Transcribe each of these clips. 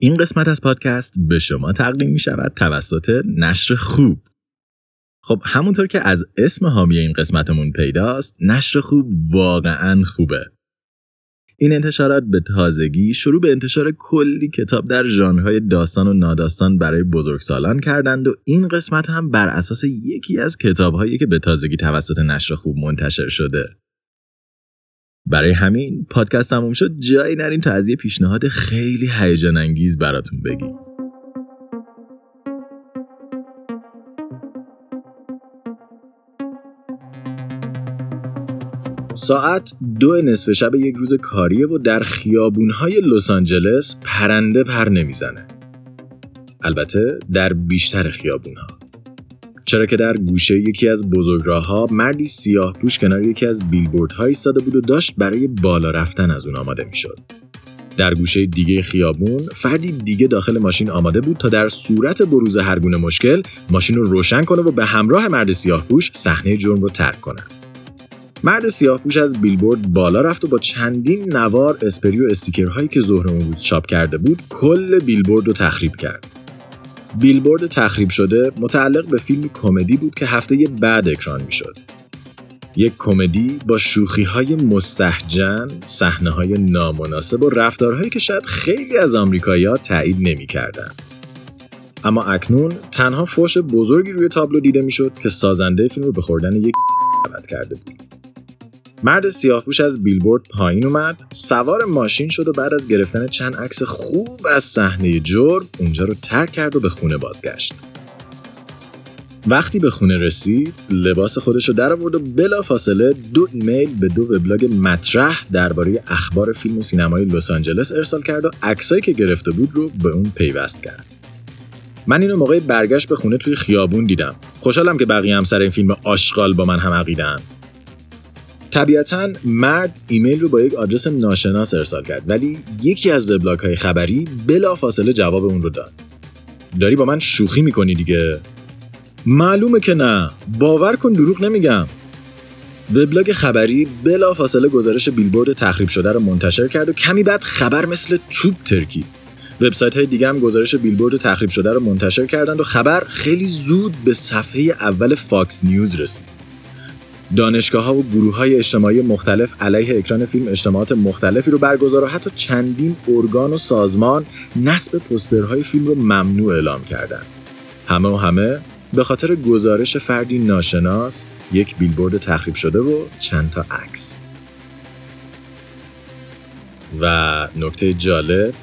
این قسمت از پادکست به شما تقدیم می شود توسط نشر خوب. خب همونطور که از اسم حامی این قسمتمون پیداست نشر خوب واقعا خوبه. این انتشارات به تازگی شروع به انتشار کلی کتاب در ژانرهای داستان و ناداستان برای بزرگسالان کردند و این قسمت هم بر اساس یکی از کتابهایی که به تازگی توسط نشر خوب منتشر شده. برای همین پادکست تموم شد. جایی نریم تا از یه پیشنهاد خیلی هیجان انگیز براتون بگیم. ساعت دو نصف شب یک روز کاریه و در خیابونهای لس آنجلس پرنده پر نمی‌زنه. البته در بیشتر خیابونها. چرا که در گوشه یکی از بزرگراهها مردی سیاه پوش کنار یکی از بیلبوردها ایستاده بود و داشت برای بالا رفتن از اون آماده می‌شد. در گوشه دیگه خیابون فردی دیگه داخل ماشین آماده بود تا در صورت بروز هر گونه مشکل ماشین رو روشن کنه و به همراه مرد سیاه پوش صحنه جرم رو ترک کنه. مرد سیاه پوش از بیلبورد بالا رفت و با چندین نوار اسپری و استیکرهایی که ظهر اون روز چاپ کرده بود کل بیلبورد رو تخریب کرد. بیلبورد تخریب شده متعلق به فیلم کمدی بود که هفته بعد اکران می‌شد. یک کمدی با شوخی های مستحجن، صحنه های نامناسب و رفتارهایی که شاید خیلی از آمریکایی‌ها تایید نمی‌کردند. اما اکنون تنها فوش بزرگی روی تابلو دیده می‌شد که سازنده فیلم رو به خوردن یک دعوت کرده بود. مرد سیاهپوش از بیلبورد پایین اومد. سوار ماشین شد و بعد از گرفتن چند عکس خوب از صحنه جرم اونجا رو ترک کرد و به خونه بازگشت. وقتی به خونه رسید لباس خودش رو در آورد و بلا فاصله دو ایمیل به دو وبلاگ مطرح درباره اخبار فیلم و سینمای لس آنجلس ارسال کرد و عکسایی که گرفته بود رو به اون پیوست کرد. من اینو موقع برگشت به خونه توی خیابون دیدم. خوشحالم که بقیه هم سر این فیلم آشغال با من هم عقیدن طبیعتا مرد ایمیل رو با یک آدرس ناشناس ارسال کرد ولی یکی از وبلاگ های خبری بلا فاصله جواب اون رو داد. داری با من شوخی می‌کنی دیگه؟ معلومه که نه. باور کن دروغ نمیگم. وبلاگ خبری بلا فاصله گزارش بیلبورد تخریب شده رو منتشر کرد و کمی بعد خبر مثل توپ ترکی وبسایت های دیگه هم گزارش بیلبورد تخریب شده رو منتشر کردند و خبر خیلی زود به صفحه اول فاکس نیوز رسید. دانشگاه ها و گروه های اجتماعی مختلف علیه اکران فیلم اجتماعات مختلفی رو برگزار و حتی چندین ارگان و سازمان نصب پوسترهای فیلم رو ممنوع اعلام کردند. همه و همه به خاطر گزارش فردی ناشناس یک بیلبورد تخریب شده و چند تا عکس. و نکته جالب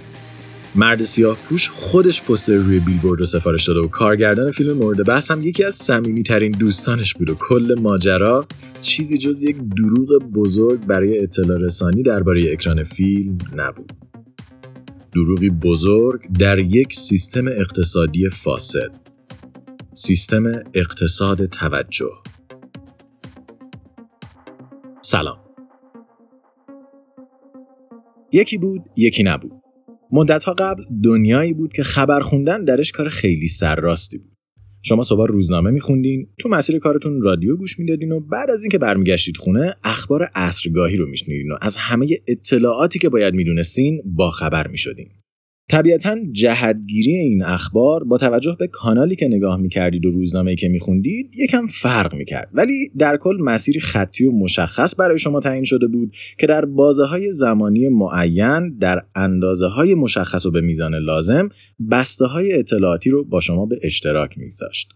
مرد سیاه پوش خودش پستر روی بیلبورد رو سفارش داده و کارگردان فیلم مورد بحث هم یکی از ترین دوستانش بود و کل ماجرا چیزی جز یک دروغ بزرگ برای اطلاع رسانی درباره اکران فیلم نبود. دروغی بزرگ در یک سیستم اقتصادی فاسد. سیستم اقتصاد توجه. سلام. یکی بود، یکی نبود. مدتها قبل دنیایی بود که خبر خوندن درش کار خیلی سرراستی بود. شما صبح روزنامه میخوندین تو مسیر کارتون رادیو گوش می‌دادین و بعد از اینکه برمیگشتید خونه اخبار عصرگاهی رو میشنیدین و از همه اطلاعاتی که باید می‌دونستین با خبر می‌شدین. طبیعتا جهتگیری این اخبار با توجه به کانالی که نگاه می‌کردید و روزنامه که میخوندید یکم فرق می‌کرد. ولی در کل مسیری خطی و مشخص برای شما تعیین شده بود که در بازه های زمانی معین در اندازه های مشخص و به میزان لازم بسته های اطلاعاتی رو با شما به اشتراک میگذاشت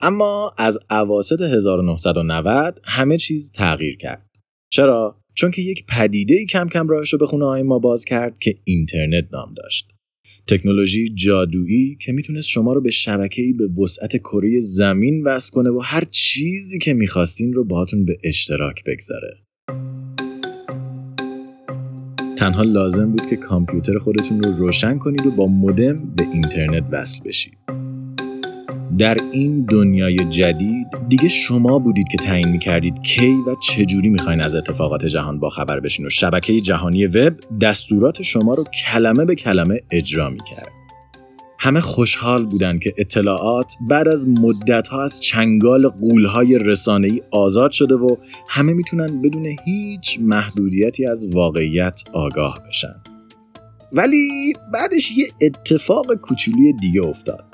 اما از اواسط 1990 همه چیز تغییر کرد. چرا؟ چون که یک پدیده کم کم راهش رو به خونه ما باز کرد که اینترنت نام داشت. تکنولوژی جادویی که می‌تونست شما رو به شبکه‌ای به وسعت کره زمین وصل کنه و هر چیزی که می‌خواستین رو باهاتون به اشتراک بگذاره. تنها لازم بود که کامپیوتر خودتون رو روشن کنید و با مودم به اینترنت وصل بشید. در این دنیای جدید دیگه شما بودید که تعیین می‌کردید کی و چجوری می‌خواین از اتفاقات جهان با خبر بشین و شبکه جهانی وب دستورات شما رو کلمه به کلمه اجرا می‌کرد. همه خوشحال بودن که اطلاعات بعد از مدتها از چنگال قولهای رسانه‌ای آزاد شده و همه می‌تونن بدون هیچ محدودیتی از واقعیت آگاه بشن. ولی بعدش یه اتفاق کوچولی دیگه افتاد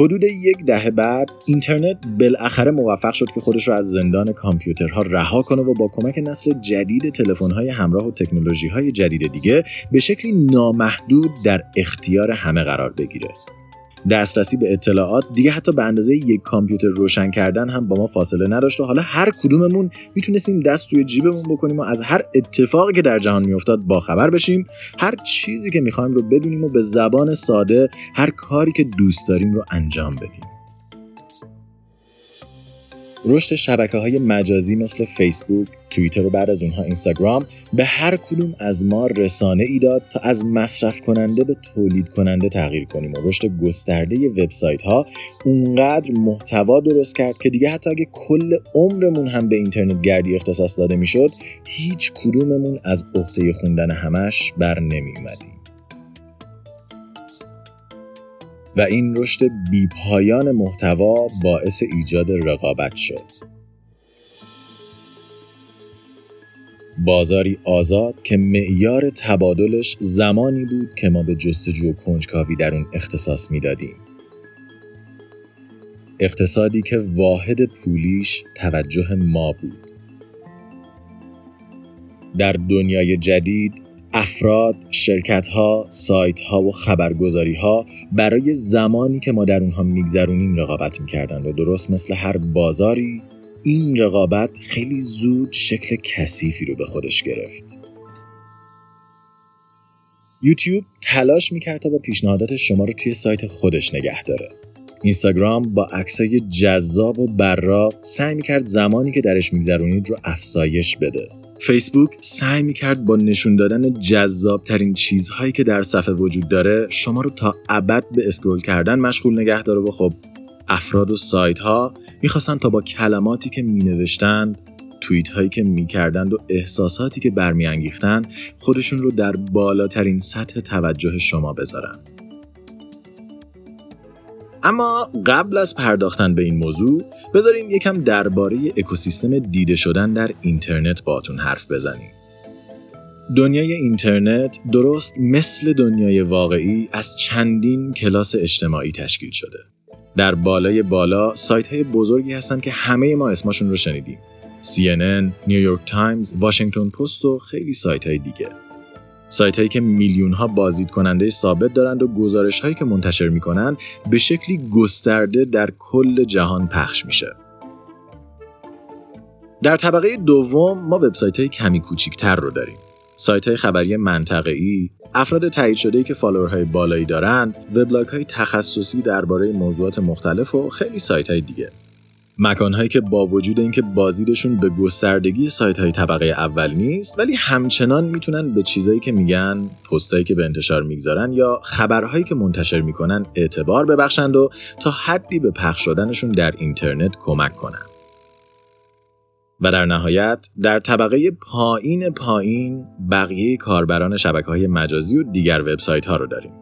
حدود یک دهه بعد اینترنت بالاخره موفق شد که خودش رو از زندان کامپیوترها رها کنه و با کمک نسل جدید تلفن‌های همراه و تکنولوژی‌های جدید دیگه به شکلی نامحدود در اختیار همه قرار بگیره. دسترسی به اطلاعات. دیگه حتی به اندازه یک کامپیوتر روشن کردن هم با ما فاصله نداشت و حالا هر کدوممون می‌تونستیم دست توی جیبمون بکنیم و از هر اتفاقی که در جهان میافتاد باخبر بشیم. هر چیزی که می‌خوایم رو بدونیم و به زبان ساده هر کاری که دوست داریم رو انجام بدیم. رشد شبکه های مجازی مثل فیسبوک، توییتر و بعد از اونها اینستاگرام به هر کدوم از ما رسانه ای داد تا از مصرف کننده به تولید کننده تغییر کنیم و رشد گسترده وبسایت ها اونقدر محتوا درست کرد که دیگه حتی اگه کل عمرمون هم به اینترنت گردی اختصاص داده می‌شد هیچ کدوممون از عهده خوندن همش بر نمی اومدیم. و این رشد بیپایان محتوا باعث ایجاد رقابت شد. بازاری آزاد که معیار تبادلش زمانی بود که ما به جستجو و کنجکاوی در اون اختصاص می‌دادیم. اقتصادی که واحد پولیش توجه ما بود. در دنیای جدید افراد، شرکت ها، سایت ها و خبرگزاری ها برای زمانی که ما در اونها میگذرونیم رقابت می‌کردند و درست مثل هر بازاری این رقابت خیلی زود شکل کثیفی رو به خودش گرفت. یوتیوب تلاش می‌کرد تا با پیشنهادات شما رو توی سایت خودش نگه داره. اینستاگرام با عکسای جذاب و براق سعی می‌کرد زمانی که درش میگذرونید رو افزایش بده. فیسبوک سعی می‌کرد با نشون دادن جذاب ترین چیزهایی که در صفحه وجود داره شما رو تا ابد به اسکرول کردن مشغول نگه داره و خب افراد و سایت ها می‌خواستن تا با کلماتی که مینوشتند توییت هایی که می‌کردند و احساساتی که برمیانگیختند خودشون رو در بالاترین سطح توجه شما بذارن. اما قبل از پرداختن به این موضوع بذاریم یکم درباره اکوسیستم دیده شدن در اینترنت باتون حرف بزنیم. دنیای اینترنت درست مثل دنیای واقعی از چندین کلاس اجتماعی تشکیل شده. در بالای بالا سایت های بزرگی هستن که همه ما اسمشون رو شنیدیم. CNN، نیویورک تایمز، واشنگتن پست و خیلی سایت های دیگه. سایت هایی که میلیون ها بازدید کننده ثابت دارند و گزارش هایی که منتشر می‌کنن به شکلی گسترده در کل جهان پخش میشه. در طبقه دوم ما وبسایت های کمی کوچیکتر رو داریم. سایت های خبری ای، افراد تایید شده ای که فالوورهای بالایی دارند، وبلاگ های تخصصی درباره موضوعات مختلف و خیلی سایت های دیگه. مکانهایی که با وجود اینکه بازدیدشون به گستردگی سایت های طبقه اول نیست ولی همچنان می‌تونن به چیزایی که میگن پستایی که به انتشار می‌گذارن یا خبرهایی که منتشر می‌کنن اعتبار ببخشند و تا حدی به پخش شدنشون در اینترنت کمک کنن. و در نهایت در طبقه پایین پایین بقیه کاربران شبکه های مجازی و دیگر وبسایت ها رو داریم.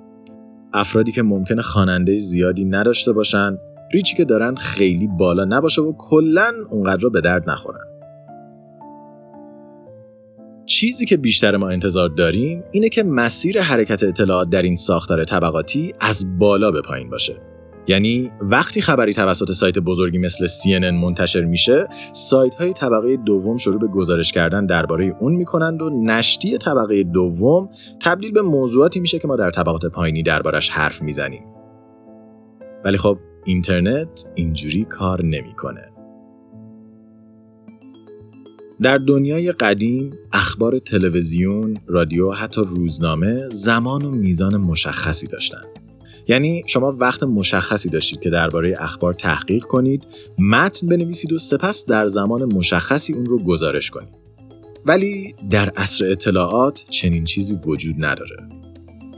افرادی که ممکنه خواننده زیادی نداشته باشند ریچی که دارن خیلی بالا نباشه و کلا اونقدر به درد نخورن. چیزی که بیشتر ما انتظار داریم اینه که مسیر حرکت اطلاعات در این ساختار طبقاتی از بالا به پایین باشه. یعنی وقتی خبری توسط سایت بزرگی مثل CNN منتشر میشه سایت های طبقه دوم شروع به گزارش کردن درباره اون می‌کنند و نشتی طبقه دوم تبدیل به موضوعاتی میشه که ما در طبقات پایینی دربارش حرف می‌زنیم. ولی خب اینترنت اینجوری کار نمی‌کنه. در دنیای قدیم اخبار تلویزیون، رادیو حتی روزنامه زمان و میزان مشخصی داشتند. یعنی شما وقت مشخصی داشتید که درباره اخبار تحقیق کنید، متن بنویسید و سپس در زمان مشخصی اون رو گزارش کنید. ولی در عصر اطلاعات چنین چیزی وجود نداره.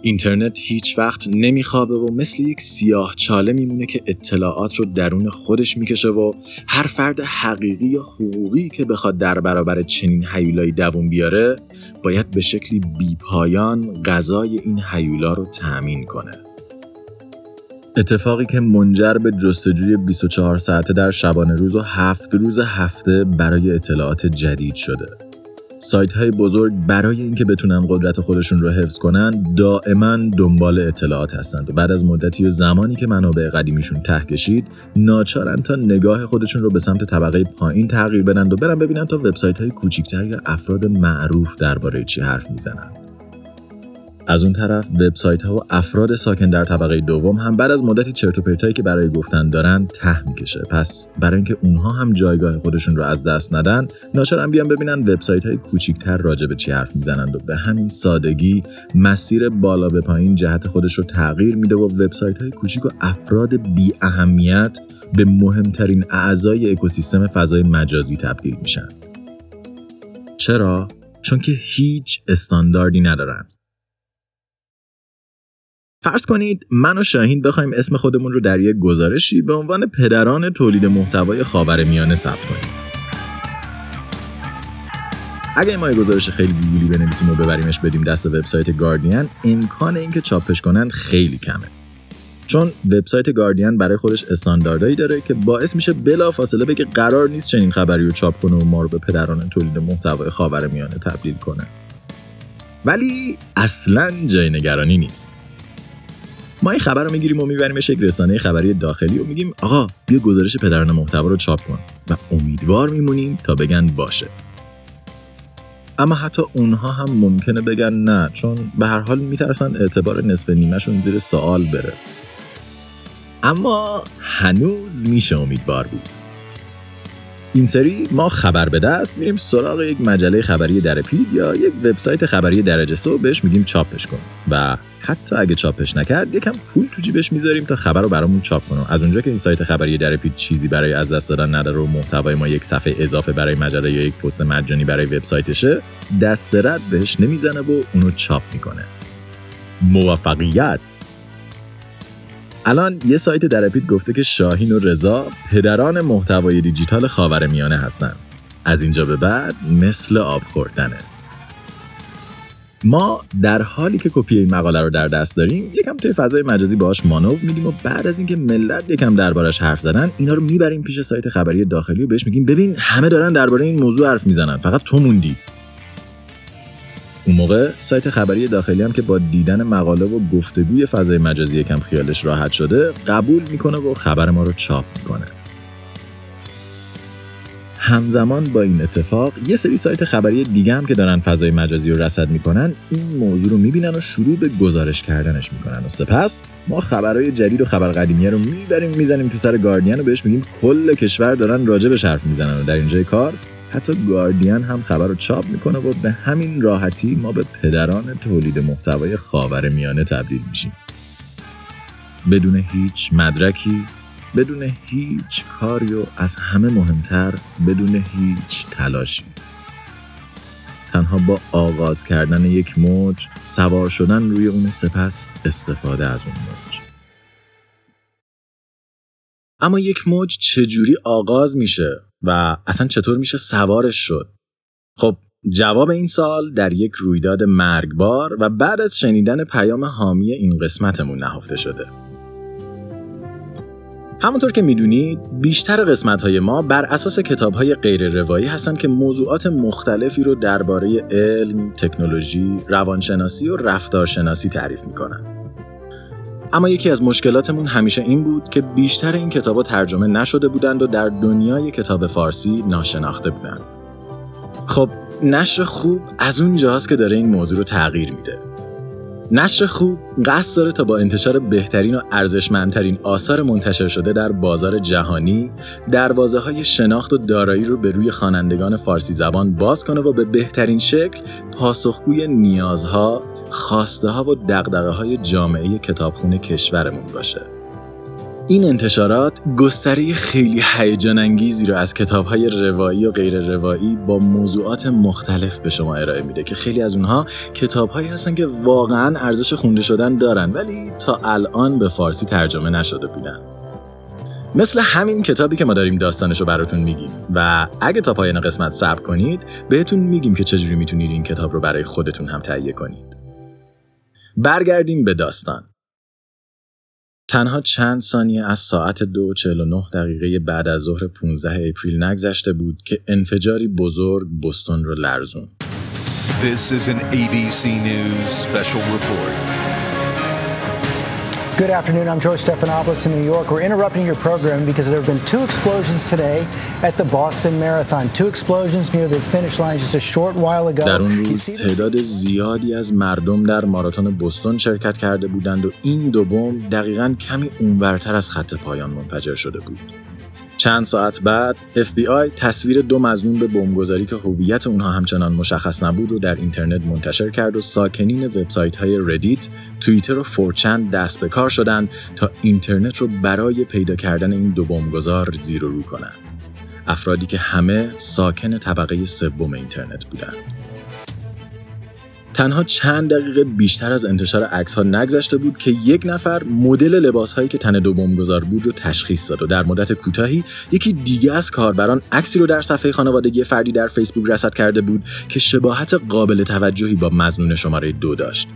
اینترنت هیچ وقت نمیخوابه و مثل یک سیاه چاله میمونه که اطلاعات رو درون خودش می‌کشه و هر فرد حقیقی یا حقوقی که بخواد در برابر چنین حیولایی دووم بیاره باید به شکلی بیپایان غذای این حیولا رو تأمین کنه. اتفاقی که منجر به جستجوی 24 ساعته در شبانه روز و هفت روز هفته برای اطلاعات جدید شده. سایت های بزرگ برای اینکه بتونن قدرت خودشون رو حفظ کنن دائما دنبال اطلاعات هستند. و بعد از مدتی و زمانی که منابع قدیمیشون ته کشید ناچارن تا نگاه خودشون رو به سمت طبقه پایین تغییر بدن و برن ببینن تا وبسایت های کوچیکتر یا افراد معروف درباره چی حرف می‌زنن. از اون طرف وبسایت ها و افراد ساکن در طبقه دوم هم بعد از مدتی چرت و پرتایی که برای گفتن دارن ته می‌کشه. پس برای اینکه اونها هم جایگاه خودشون رو از دست ندن ناچارن بیان ببینن وبسایت های کوچیکتر راجع به چی حرف می‌زنند و به همین سادگی مسیر بالا به پایین جهت خودش رو تغییر میده و وبسایت های کوچیک و افراد بی اهمیت به مهمترین اعضای اکوسیستم فضای مجازی تبدیل میشن. چرا؟ چون که هیچ استانداردی ندارن. فرض کنید من و شاهین بخوایم اسم خودمون رو در یک گزارشی به عنوان پدران تولید محتوای خاورمیانه ثبت کنیم. اگه ما یه گزارش خیلی گوگلی بنویسیم و ببریمش بدیم دست وبسایت گاردین امکان اینکه چاپش کنن خیلی کمه. چون وبسایت گاردین برای خودش استانداردهایی داره که باعث میشه بلا فاصله بگه قرار نیست چنین خبری رو چاپ کنه و ما رو به پدران تولید محتوای خاورمیانه تبدیل کنه. ولی اصلا جای نگرانی نیست. ما این خبر رو می‌گیریم و میبریمش یک رسانه خبری داخلی و میگیم آقا بیا گزارش پدران محتوا رو چاپ کن. و امیدوار میمونیم تا بگن باشه. اما حتی اونها هم ممکنه بگن نه چون به هر حال میترسن اعتبار نصف نیمهشون زیر سوال بره. اما هنوز میشه امیدوار بود. این سری ما خبر به دست میریم سراغ یک مجله خبری درپید یا یک وبسایت خبری درجه سه و بهش میگیم چاپش کن. و حتی اگه چاپش نکرد یکم پول تو جیبش می‌ذاریم تا خبر رو برامون چاپ کنه. از اونجا که این سایت خبری درپید چیزی برای از دست دادن نداره و محتوای ما یک صفحه اضافه برای مجله یا یک پست مجانی برای وبسایتشه دست رد بهش نمی‌زنه و اونو چاپ می‌کنه. موفقیت الان یه سایت درپید گفته که شاهین و رضا پدران محتوای دیجیتال خاورمیانه هستن. از اینجا به بعد مثل آب خوردنه. ما در حالی که کپی این مقاله رو در دست داریم یکم توی فضای مجازی باهاش مانور میدیم و بعد از اینکه ملت یکم دربارش حرف زدن اینا رو می‌بریم پیش سایت خبری داخلی و بهش میگیم ببین همه دارن درباره این موضوع حرف می‌زنن. فقط تو موندی. اون موقع سایت خبری داخلی هم که با دیدن مقاله و گفتگوی فضای مجازی یکم خیالش راحت شده قبول می‌کنه و خبر ما رو چاپ می‌کنه. همزمان با این اتفاق یه سری سایت خبری دیگه هم که دارن فضای مجازی رو رصد می‌کنن این موضوع رو می‌بینن و شروع به گزارش کردنش می‌کنن. و سپس ما خبرهای جدید و خبر قدیمیه رو می‌بریم می‌زنیم تو سر گاردین و بهش میگیم کل کشور دارن راجبش حرف می‌زنن و در اینجای کار حتی گاردین هم خبر رو چاپ می‌کنه و به همین راحتی ما به پدران تولید محتوای خاور میانه تبدیل میشیم. بدون هیچ مدرکی بدون هیچ کاری و از همه مهمتر بدون هیچ تلاشی. تنها با آغاز کردن یک موج سوار شدن روی اون سپس استفاده از اون موج. اما یک موج چجوری آغاز میشه؟ و اصلا چطور میشه سوارش شد خب جواب این سال در یک رویداد مرگبار و بعد از شنیدن پیام حامی این قسمتمون نهفته شده همونطور که می‌دونید بیشتر قسمت های ما بر اساس کتاب های غیر روایی هستند که موضوعات مختلفی رو درباره علم، تکنولوژی، روانشناسی و رفتارشناسی تعریف می‌کنن. اما یکی از مشکلاتمون همیشه این بود که بیشتر این کتابا ترجمه نشده بودند و در دنیای کتاب فارسی ناشناخته بودند. خب نشر خوب از اون جاست که داره این موضوع رو تغییر میده. نشر خوب قصد داره تا با انتشار بهترین و ارزشمندترین آثار منتشر شده در بازار جهانی دروازه های شناخت و دارایی رو به روی خوانندگان فارسی زبان باز کنه و به بهترین شکل پاسخگوی نیازها، خواسته ها و دقدقه های جامعه کتابخونه کشورمون باشه. این انتشارات گستره خیلی هیجان انگیزی رو از کتاب های روایی و غیر روایی با موضوعات مختلف به شما ارائه میده که خیلی از اونها کتاب هایی هستن که واقعا ارزش خونده شدن دارن ولی تا الان به فارسی ترجمه نشده بودن. مثل همین کتابی که ما داریم داستانش رو براتون میگیم و اگه تا پایان قسمت صبر کنید بهتون میگیم که چجوری می‌تونید این کتاب رو برای خودتون هم تهیه کنید. برگردیم به داستان. تنها چند ثانیه از ساعت دو نه دقیقه بعد از ظهر 15 اپریل نگذشته بود که انفجاری بزرگ بستون رو لرزون. This is an ABC News special report. Good afternoon. I'm George Stephanopoulos in New York. We're interrupting your program because there have been two explosions today at the Boston Marathon. Two explosions near the finish line just a short while ago. در اون روز تعداد زیادی از مردم در ماراتون بوستون شرکت کرده بودند و این دو بمب دقیقاً کمی اونورتر از خط پایان منفجر شده بود. چند ساعت بعد FBI تصویر دو مزنون به بمبگذاری که هویت اونها همچنان مشخص نبود رو در اینترنت منتشر کرد و ساکنین وبسایت های ردیت، توییتر و فورچند دست به کار شدند تا اینترنت رو برای پیدا کردن این دو بمبگذار زیر و رو کنند. افرادی که همه ساکن طبقه سوم اینترنت بودند. تنها چند دقیقه بیشتر از انتشار عکس ها نگذشته بود که یک نفر مدل لباس هایی که تن دو بمبگذار بود رو تشخیص داد و در مدت کوتاهی یکی دیگه از کاربران عکسی رو در صفحه خانوادگی فردی در فیسبوک رصد کرده بود که شباهت قابل توجهی با مظنون شماره دو داشت.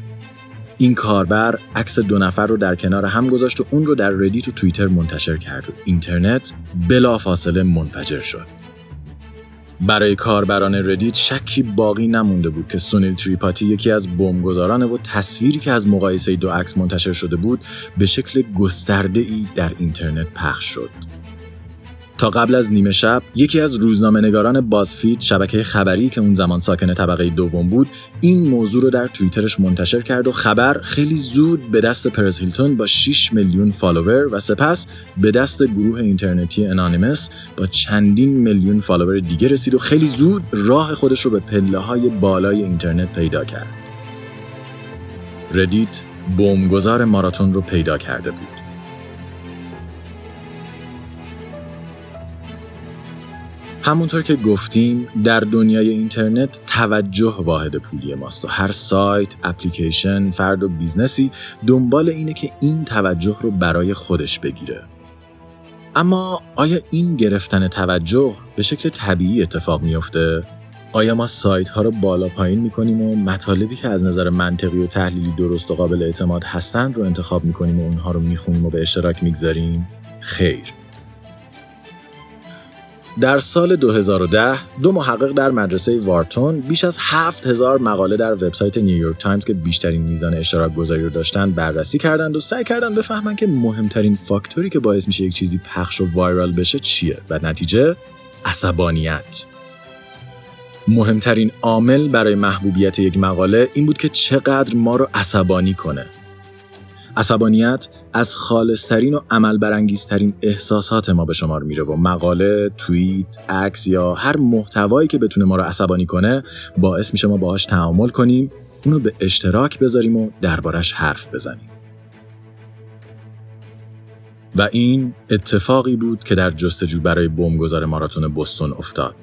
این کاربر عکس دو نفر رو در کنار هم گذاشت و اون رو در ردیت و توییتر منتشر کرد و اینترنت بلافاصله منفجر شد. برای کاربران ردیت شکی باقی نمونده بود که سونیل تریپاتی یکی از بمبگذاران و تصویری که از مقایسه دو عکس منتشر شده بود به شکل گسترده ای در اینترنت پخش شد. تا قبل از نیمه شب یکی از روزنامه‌نگاران BuzzFeed شبکه خبری که اون زمان ساکن طبقه دوم بود این موضوع رو در توییترش منتشر کرد و خبر خیلی زود به دست پرز هیلتون با 6 میلیون follower و سپس به دست گروه اینترنتی Anonymous با چندین میلیون follower دیگه رسید و خیلی زود راه خودش رو به پله های بالای اینترنت پیدا کرد. ردیت بمبگذار ماراتون رو پیدا کرده بود. همونطور که گفتیم در دنیای اینترنت توجه واحد پولی ماست و هر سایت، اپلیکیشن، فرد و business ی دنبال اینه که این توجه رو برای خودش بگیره. اما آیا این گرفتن توجه به شکل طبیعی اتفاق میافته؟ آیا ما سایت ها رو بالا پایین می‌کنیم و مطالبی که از نظر منطقی و تحلیلی درست و قابل اعتماد هستند رو انتخاب می‌کنیم و اونها رو می‌خونیم و به اشتراک می‌گذاریم؟ خیر. در سال 2010 دو محقق در مدرسه وارتون بیش از 7000 مقاله در وبسایت نیویورک تایمز که بیشترین میزان اشتراک گذاری رو داشتند بررسی کردند و سعی کردند بفهمند که مهمترین فاکتوری که باعث میشه یک چیزی پخش و viral بشه چیه و نتیجه عصبانیت. مهمترین عامل برای محبوبیت یک مقاله این بود که چقدر ما رو عصبانی کنه. عصبانیت از خالصترین و عمل برانگیزترین احساسات ما به شمار میره و مقاله، توییت، عکس یا هر محتوایی که بتونه ما رو عصبانی کنه باعث میشه ما باهاش تعامل کنیم، اونو به اشتراک بذاریم و دربارش حرف بزنیم. و این اتفاقی بود که در جستجو برای بمبگذار ماراتون بوستون افتاد.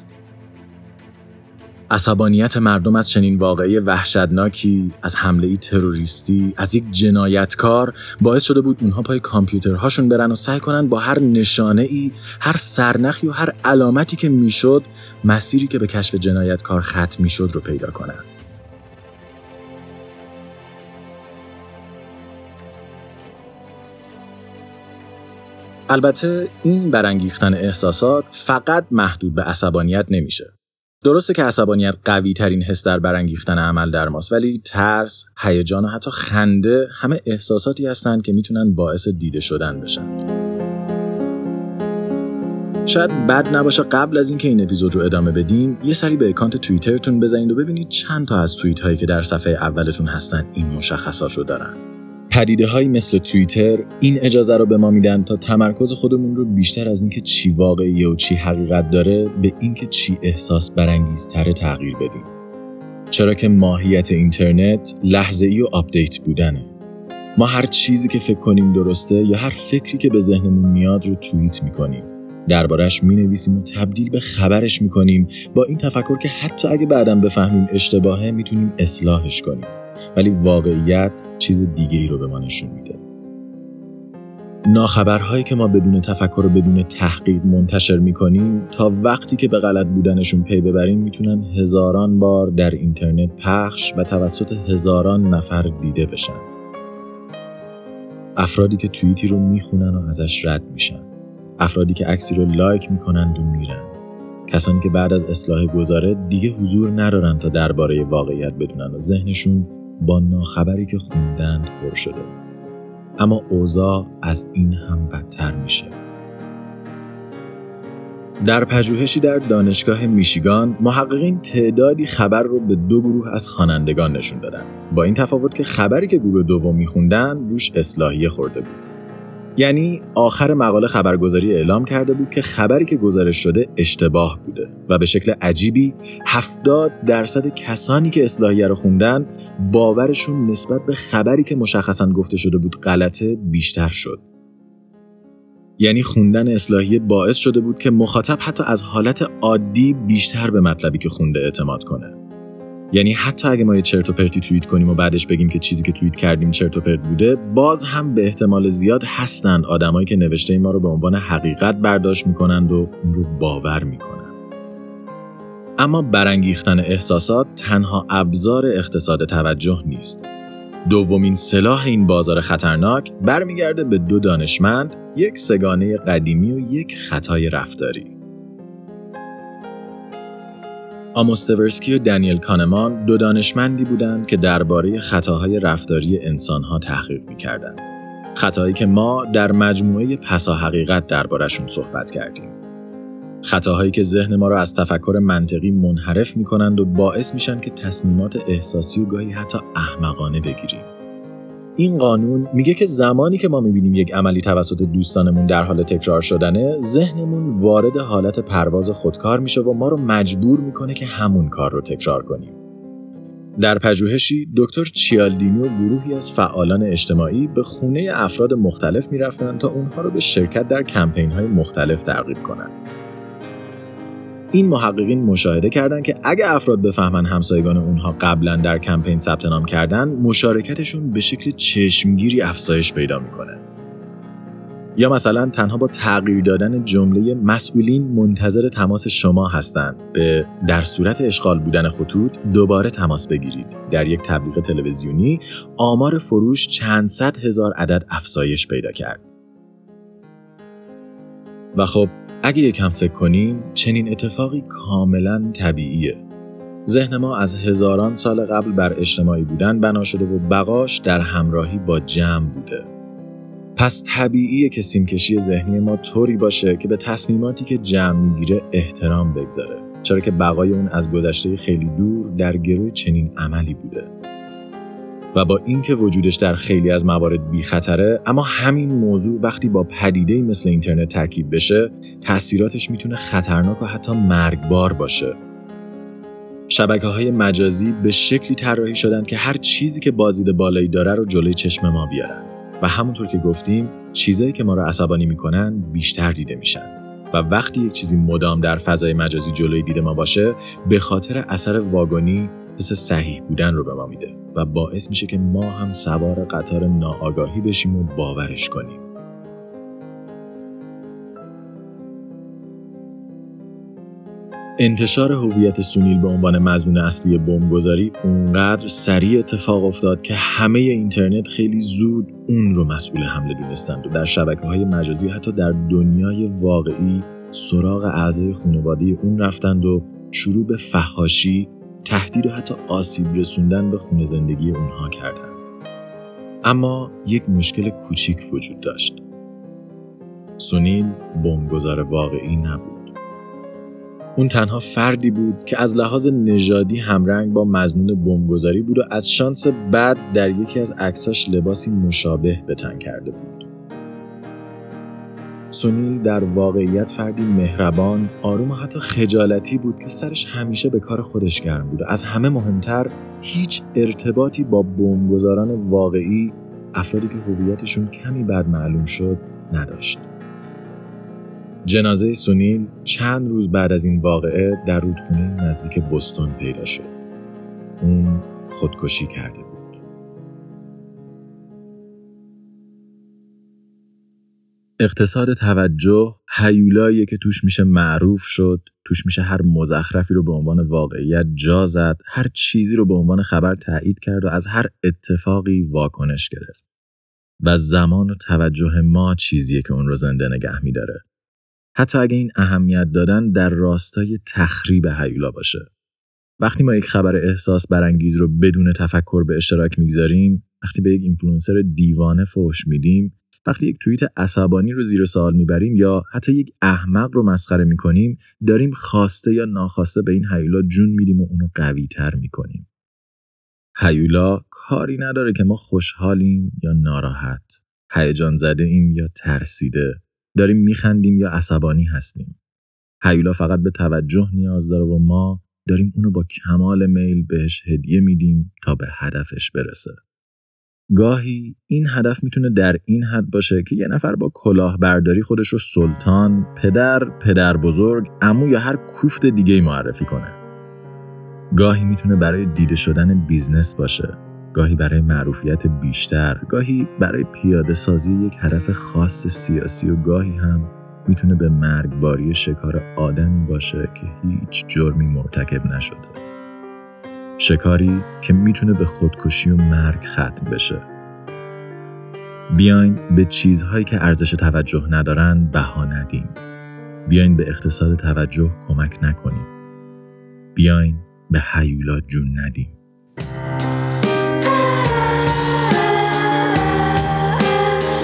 عصبانیت مردم از چنین واقعی وحشتناکی از حمله تروریستی از یک جنایتکار باعث شده بود اونها پای کامپیوترهاشون برن و سعی کنن با هر نشانه ای هر سرنخی و هر علامتی که می‌شد مسیری که به کشف جنایتکار ختم می‌شد رو پیدا کنن. البته این برانگیختن احساسات فقط محدود به عصبانیت نمیشه. درسته که عصبانیت قوی ترین حس در برانگیختن عمل در ماست ولی ترس، هیجان و حتی خنده همه احساساتی هستند که می‌تونن باعث دیده شدن بشن. شاید بد نباشه قبل از اینکه این اپیزود رو ادامه بدیم یه سری به اکانت توییترتون بزنید و ببینید چند تا از توییت هایی که در صفحه اولتون هستن این مشخصات رو دارن. پدیده هایی مثل توییتر این اجازه رو به ما میدن تا تمرکز خودمون رو بیشتر از اینکه چی واقعیه و چی حقیقت داره به اینکه چی احساس برانگیزتره تغییر بدیم. چرا که ماهیت اینترنت لحظه ای و update بودنه. ما هر چیزی که فکر کنیم درسته یا هر فکری که به ذهنمون میاد رو توییت می‌کنیم. دربارش می نویسیم و تبدیل به خبرش می‌کنیم. با این تفکر که حتی اگه بعدم بفهمیم اشتباهه می‌تونیم اصلاحش کنیم. ولی واقعیت چیز دیگه ای رو به ما نشون میده. ناخبرهایی که ما بدون تفکر و بدون تحقیق منتشر می‌کنیم تا وقتی که به غلط بودنشون پی ببریم می‌تونن هزاران بار در اینترنت پخش و توسط هزاران نفر دیده بشن. افرادی که توییتی رو می‌خونن و ازش رد میشن. افرادی که عکسی رو لایک می‌کنند و میرن. کسانی که بعد از اصلاح گذاره دیگه حضور ندارن تا درباره واقعیت بدونن و ذهنشون با ناخبری که خوندند پر شده. اما اوضاع از این هم بدتر میشه. در پژوهشی در دانشگاه میشیگان محققین تعدادی خبر رو به دو گروه از خوانندگان نشون دادن. با این تفاوت که خبری که گروه دوم میخوندن روش اصلاحیه خورده بود. یعنی آخر مقاله خبرگزاری اعلام کرده بود که خبری که گزارش شده اشتباه بوده و به شکل عجیبی 70 درصد کسانی که اصلاحیه رو خوندن باورشون نسبت به خبری که مشخصا گفته شده بود غلطه بیشتر شد. یعنی خوندن اصلاحیه باعث شده بود که مخاطب حتی از حالت عادی بیشتر به مطلبی که خونده اعتماد کنه. یعنی حتی اگه ما یه چرت و پرتی توییت کنیم و بعدش بگیم که چیزی که توییت کردیم چرت و پرت بوده باز هم به احتمال زیاد هستن آدمایی که نوشته ما رو به عنوان حقیقت برداشت می‌کنند و اون رو باور می‌کنند. اما برانگیختن احساسات تنها ابزار اقتصاد توجه نیست. دومین سلاح این بازار خطرناک برمیگرده به دو دانشمند یک سگانه قدیمی و یک خطای رفتاری. آموستورسکی و دنیل کانمان دو دانشمندی بودند که درباره خطاهای رفتاری انسانها تحقیق می‌کردند. خطایی که ما در مجموعه پسا حقیقت دربارشون صحبت کردیم. خطاهایی که ذهن ما را از تفکر منطقی منحرف می‌کنند و باعث میشن که تصمیمات احساسی و گاهی حتی احمقانه بگیریم. این قانون میگه که زمانی که ما می‌بینیم یک عملی توسط دوستانمون در حال تکرار شدنه ذهنمون وارد حالت پرواز خودکار میشه و ما رو مجبور می‌کنه که همون کار رو تکرار کنیم. در پژوهشی دکتر چیالدینی و گروهی از فعالان اجتماعی به خونه افراد مختلف می‌رفتند تا اونها رو به شرکت در کمپین های مختلف ترغیب کنند این محققین مشاهده کردند که اگه افراد بفهمن همسایگان اونها قبلا در کمپین ثبت نام کردن مشارکتشون به شکل چشمگیری افزایش پیدا می‌کنه. یا مثلا تنها با تغییر دادن جمله مسئولین منتظر تماس شما هستند. به در صورت اشغال بودن خطوط دوباره تماس بگیرید. در یک تبلیغ تلویزیونی آمار فروش چند صد هزار عدد افزایش پیدا کرد. و خب اگه یکم فکر کنیم چنین اتفاقی کاملا طبیعیه. ذهن ما از هزاران سال قبل بر اجتماعی بودن بنا شده و بقاش در همراهی با جمع بوده. پس طبیعیه که سیمکشی ذهنی ما طوری باشه که به تصمیماتی که جمع می‌گیره احترام بگذاره. چرا که بقای اون از گذشته خیلی دور در گروه چنین عملی بوده. و با اینکه وجودش در خیلی از موارد بی خطره اما همین موضوع وقتی با پدیده مثل اینترنت ترکیب بشه تاثیراتش می‌تونه خطرناک و حتی مرگبار باشه. شبکه های مجازی به شکلی طراحی شدن که هر چیزی که بازدید بالایی داره رو جلوی چشم ما بیارن. و همونطور که گفتیم چیزایی که ما رو عصبانی می‌کنن بیشتر دیده میشن. و وقتی یک چیزی مدام در فضای مجازی جلوی دید ما باشه به خاطر اثر واگونی حس صحیح بودن رو به ما میده. و باعث میشه که ما هم سوار قطار ناآگاهی بشیم و باورش کنیم. انتشار هویت سونیل به عنوان مزنون اصلی بمبگذاری اونقدر سریع اتفاق افتاد که همه اینترنت خیلی زود اون رو مسئول حمله دونستند و در شبکه های مجازی حتی در دنیای واقعی سراغ اعضای خانواده اون رفتند و شروع به فهاشی تهدید و حتی آسیب رسوندن به خونه زندگی اونها کردند. اما یک مشکل کوچیک وجود داشت. سونیل بمبگذار واقعی نبود. اون تنها فردی بود که از لحاظ نژادی همرنگ با مزنون بمبگذاری بود و از شانس بعد در یکی از عکساش لباسی مشابه به تن کرده بود. سونیل در واقعیت فردی مهربان، آروم و حتی خجالتی بود که سرش همیشه به کار خودش گرم بود و از همه مهمتر هیچ ارتباطی با بمبگذاران واقعی افرادی که هویتشون کمی بعد معلوم شد نداشت. جنازه سونیل چند روز بعد از این واقعه در رودخونه نزدیک بستون پیدا شد. اون خودکشی کرده بود. اقتصاد توجه هیولاییه که توش میشه معروف شد توش میشه هر مزخرفی رو به عنوان واقعیت جا زد هر چیزی رو به عنوان خبر تایید کرد و از هر اتفاقی واکنش گرفت و زمان و توجه ما چیزیه که اون رو زنده نگه میداره حتی اگه این اهمیت دادن در راستای تخریب هیولا باشه. وقتی ما یک خبر احساس برانگیز رو بدون تفکر به اشتراک می‌گذاریم، وقتی به یک اینفلوئنسر دیوانه فوش میدیم، وقتی یک توییت عصبانی رو زیر سوال می‌بریم یا حتی یک احمق رو مسخره می‌کنیم، داریم خواسته یا ناخواسته به این هیولا جون میدیم و اونو قوی تر می‌کنیم. هیولا کاری نداره که ما خوشحالیم یا ناراحت، هیجان زده ایم یا ترسیده، داریم میخندیم یا عصبانی هستیم. هیولا فقط به توجه نیاز داره و ما داریم اونو با کمال میل بهش هدیه میدیم تا به هدفش برسه. گاهی این هدف می‌تونه در این حد باشه که یه نفر با کلاهبرداری خودش رو سلطان، پدر، پدر بزرگ، امو یا هر کوفت دیگه معرفی کنه. گاهی می‌تونه برای دیده شدن بیزنس باشه، گاهی برای معروفیت بیشتر، گاهی برای پیاده سازی یک هدف خاص سیاسی و گاهی هم می‌تونه به مرگباری شکار آدمی باشه که هیچ جرمی مرتکب نشده. شکاری که می‌تونه به خودکشی و مرگ ختم بشه. بیاین به چیزهایی که ارزش توجه ندارن بها ندیم. بیاین به اقتصاد توجه کمک نکنیم. بیاین به هیولا جون ندیم.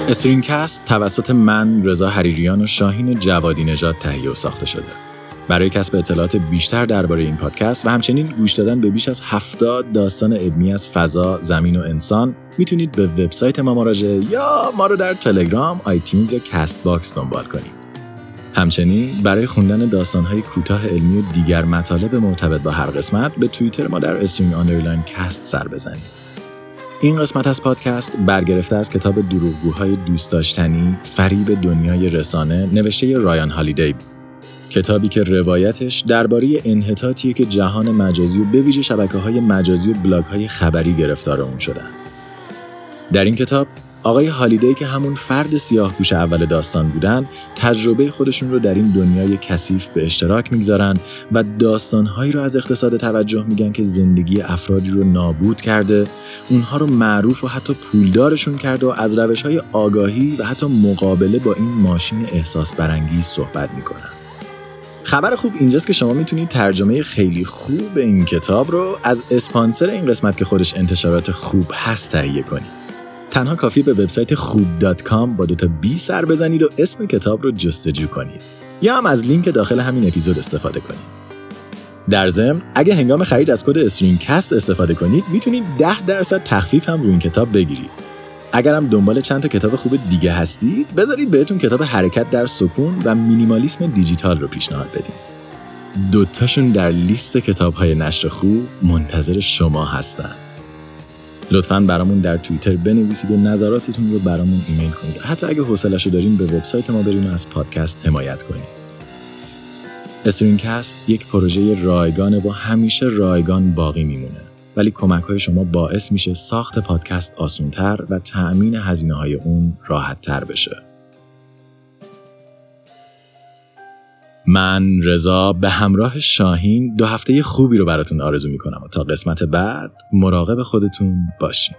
StringCast توسط من رضا حریریان و شاهین جوادی نژاد تهیه و ساخته شده. برای کسب اطلاعات بیشتر درباره این پادکست و همچنین گوش دادن به بیش از 70 داستان علمی از فضا، زمین و انسان می‌تونید به وبسایت ما مراجعه یا ما رو در تلگرام، iTunes یا Castbox دنبال کنید. همچنین برای خوندن داستانهای کوتاه علمی و دیگر مطالب مرتبط با هر قسمت به توییتر ما در String underline Cast سر بزنید. این قسمت از پادکست برگرفته از کتاب دروغگوهای دوست داشتنی فریب دنیای رسانه نوشته رایان هالیدی کتابی که روایتش درباره انحطاطیه که جهان مجازی و به ویژه شبکه های مجازی و بلاگ های خبری گرفتار اون شدن. در این کتاب آقای هالیدی که همون فرد سیاه پوش اول داستان بودن تجربه خودشون رو در این دنیای کثیف به اشتراک می‌گذارن و داستانهایی رو از اقتصاد توجه میگن که زندگی افرادی رو نابود کرده اونها رو معروف و حتی پولدارشون کرده و از روش های آگاهی و حتی مقابله با این ماشین احساس برانگیز صحبت می‌کنن خبر خوب اینجاست که شما می‌تونید ترجمه خیلی خوب این کتاب رو از اسپانسر این قسمت که خودش انتشارات خوب هست تهیه کنید. تنها کافیه به وبسایت خوب dot با دوتا B سر بزنید و اسم کتاب رو جستجو کنید. یا هم از لینک داخل همین اپیزود استفاده کنید. در ضمن اگه هنگام خرید از کد StringCast استفاده کنید می‌تونید 10 درصد تخفیف هم روی این کتاب بگیرید. اگرم دنبال چند تا کتاب خوب دیگه هستید بذارید بهتون کتاب حرکت در سکون و مینیمالیسم دیجیتال رو پیشنهاد بدیم. دوتاشون در لیست کتاب های نشر خوب منتظر شما هستن. لطفا برامون در توییتر بنویسید و نظراتتون رو برامون ایمیل کنید. حتی اگه حوصلش رو دارین به وبسایت ما برین و از پادکست حمایت کنید. استرینکست یک پروژه رایگانه و همیشه رایگان باقی میمونه. ولی کمک های شما باعث میشه ساخت پادکست آسونتر و تأمین هزینه های اون راحت تر بشه. من رضا به همراه شاهین دو هفته خوبی رو براتون آرزو می‌کنم و تا قسمت بعد مراقب خودتون باشین.